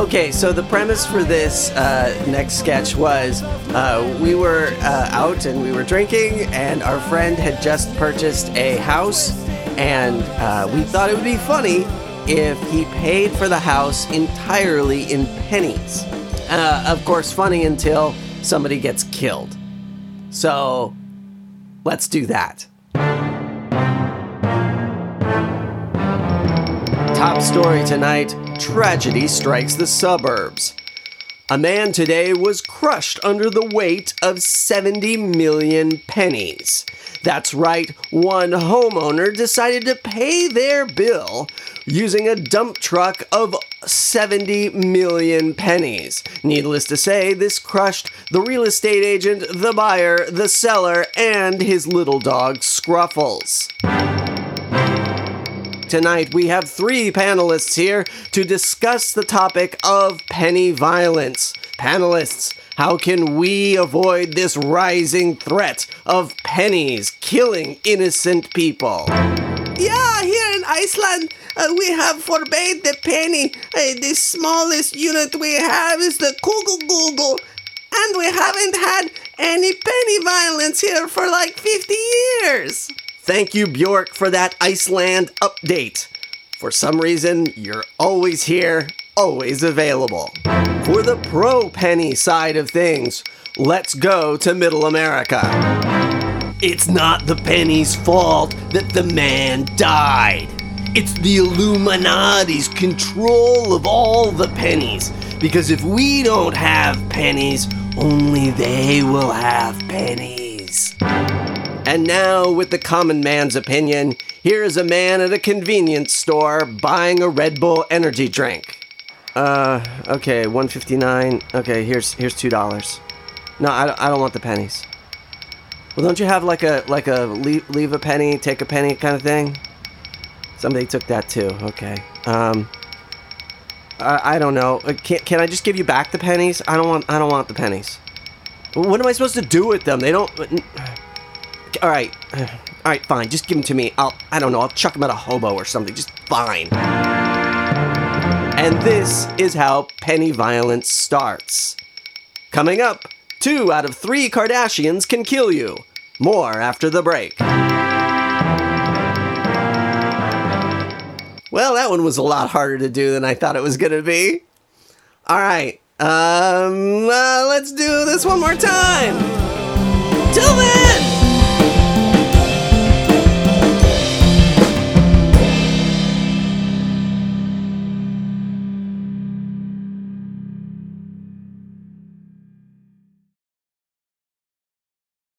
Okay, so the premise for this uh, next sketch was uh, we were uh, out and we were drinking, and our friend had just purchased a house, and uh, we thought it would be funny if he paid for the house entirely in pennies. Uh, of course, funny until somebody gets killed. So let's do that. Story tonight tragedy strikes the suburbs. A man today was crushed under the weight of 70 million pennies. That's right, one homeowner decided to pay their bill using a dump truck of 70 million pennies. Needless to say, this crushed the real estate agent, the buyer, the seller, and his little dog Scruffles. Tonight, we have three panelists here to discuss the topic of penny violence. Panelists, how can we avoid this rising threat of pennies killing innocent people? Yeah, here in Iceland, uh, we have forbade the penny. Uh, the smallest unit we have is the Google Google. And we haven't had any penny violence here for like 50 years. Thank you, Bjork, for that Iceland update. For some reason, you're always here, always available. For the pro penny side of things, let's go to Middle America. It's not the penny's fault that the man died. It's the Illuminati's control of all the pennies. Because if we don't have pennies, only they will have pennies. And now, with the common man's opinion, here is a man at a convenience store buying a Red Bull energy drink. Uh, okay, 159. Okay, here's here's two dollars. No, I don't, I don't want the pennies. Well, don't you have like a like a leave, leave a penny, take a penny kind of thing? Somebody took that too. Okay. Um. I, I don't know. Uh, Can, can I just give you back the pennies? I don't want I don't want the pennies. What am I supposed to do with them? They don't. All right, all right, fine. Just give them to me. I'll, I don't know. I'll chuck them at a hobo or something. Just fine. And this is how penny violence starts. Coming up, two out of three Kardashians can kill you. More after the break. Well, that one was a lot harder to do than I thought it was going to be. All right, um, uh, let's do this one more time. Till then.